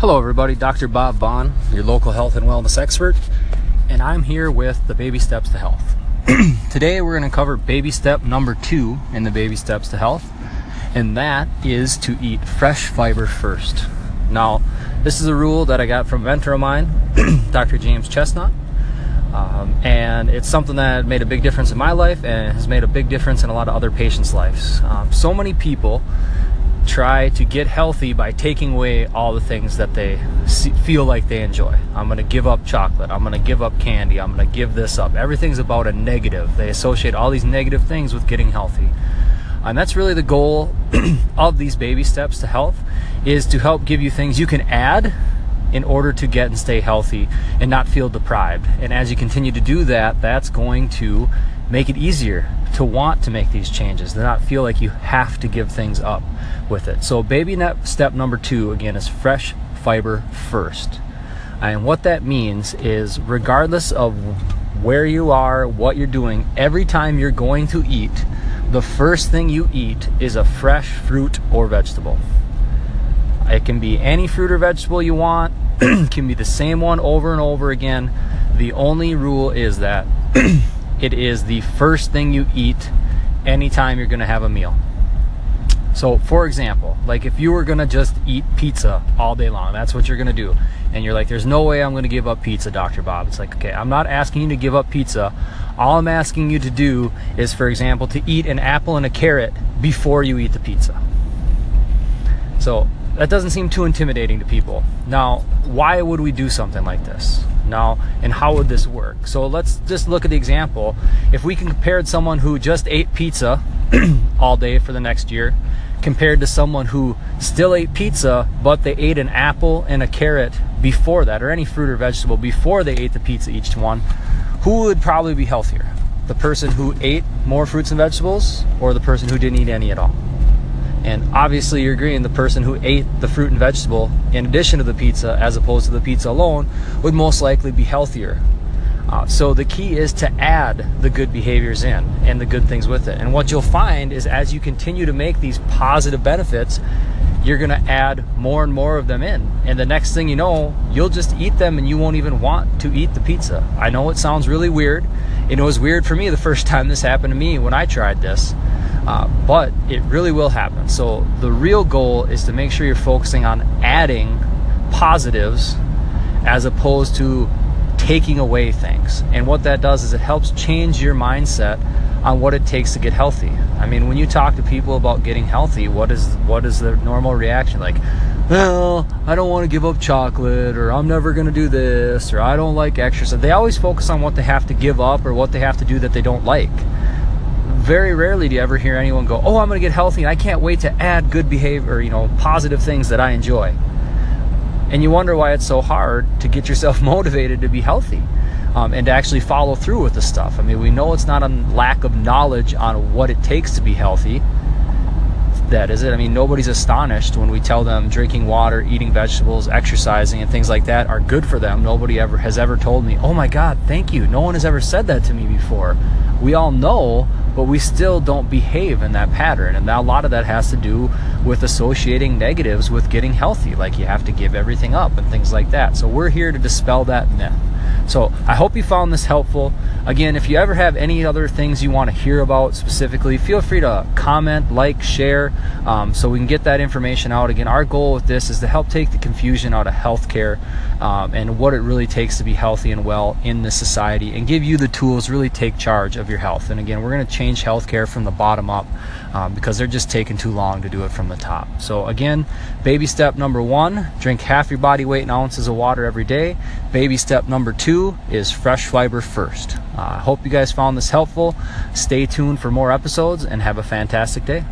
Hello, everybody. Dr. Bob Vaughn, your local health and wellness expert, and I'm here with the baby steps to health. Today, we're going to cover baby step number two in the baby steps to health, and that is to eat fresh fiber first. Now, this is a rule that I got from a mentor of mine, Dr. James Chestnut, um, and it's something that made a big difference in my life and has made a big difference in a lot of other patients' lives. Um, so many people try to get healthy by taking away all the things that they see, feel like they enjoy. I'm going to give up chocolate. I'm going to give up candy. I'm going to give this up. Everything's about a negative. They associate all these negative things with getting healthy. And that's really the goal of these baby steps to health is to help give you things you can add in order to get and stay healthy and not feel deprived. And as you continue to do that, that's going to make it easier to want to make these changes, to not feel like you have to give things up with it. So, baby step number two again is fresh fiber first. And what that means is, regardless of where you are, what you're doing, every time you're going to eat, the first thing you eat is a fresh fruit or vegetable. It can be any fruit or vegetable you want, it can be the same one over and over again. The only rule is that it is the first thing you eat anytime you're going to have a meal. So, for example, like if you were going to just eat pizza all day long, that's what you're going to do. And you're like, there's no way I'm going to give up pizza, Dr. Bob. It's like, okay, I'm not asking you to give up pizza. All I'm asking you to do is, for example, to eat an apple and a carrot before you eat the pizza. So, that doesn't seem too intimidating to people. Now, why would we do something like this? Now, and how would this work? So let's just look at the example. If we compared someone who just ate pizza all day for the next year, compared to someone who still ate pizza, but they ate an apple and a carrot before that, or any fruit or vegetable before they ate the pizza each one, who would probably be healthier? The person who ate more fruits and vegetables, or the person who didn't eat any at all? And obviously, you're agreeing the person who ate the fruit and vegetable in addition to the pizza, as opposed to the pizza alone, would most likely be healthier. Uh, so the key is to add the good behaviors in and the good things with it. And what you'll find is as you continue to make these positive benefits, you're going to add more and more of them in. And the next thing you know, you'll just eat them and you won't even want to eat the pizza. I know it sounds really weird. It was weird for me the first time this happened to me when I tried this. Uh, but it really will happen. So the real goal is to make sure you're focusing on adding positives as opposed to taking away things. And what that does is it helps change your mindset on what it takes to get healthy. I mean, when you talk to people about getting healthy, what is what is the normal reaction? Like, well, I don't want to give up chocolate, or I'm never going to do this, or I don't like exercise. They always focus on what they have to give up or what they have to do that they don't like very rarely do you ever hear anyone go, "Oh, I'm going to get healthy and I can't wait to add good behavior, you know, positive things that I enjoy." And you wonder why it's so hard to get yourself motivated to be healthy um, and to actually follow through with the stuff. I mean, we know it's not a lack of knowledge on what it takes to be healthy. That is it. I mean, nobody's astonished when we tell them drinking water, eating vegetables, exercising, and things like that are good for them. Nobody ever has ever told me, "Oh my God, thank you." No one has ever said that to me before. We all know but we still don't behave in that pattern. And a lot of that has to do with associating negatives with getting healthy, like you have to give everything up and things like that. So we're here to dispel that myth. So I hope you found this helpful. Again, if you ever have any other things you want to hear about specifically, feel free to comment, like, share, um, so we can get that information out. Again, our goal with this is to help take the confusion out of healthcare um, and what it really takes to be healthy and well in this society and give you the tools to really take charge of your health. And again, we're going to change healthcare from the bottom up um, because they're just taking too long to do it from the top. So, again, baby step number one drink half your body weight in ounces of water every day. Baby step number two is fresh fiber first. I uh, hope you guys found this helpful. Stay tuned for more episodes and have a fantastic day.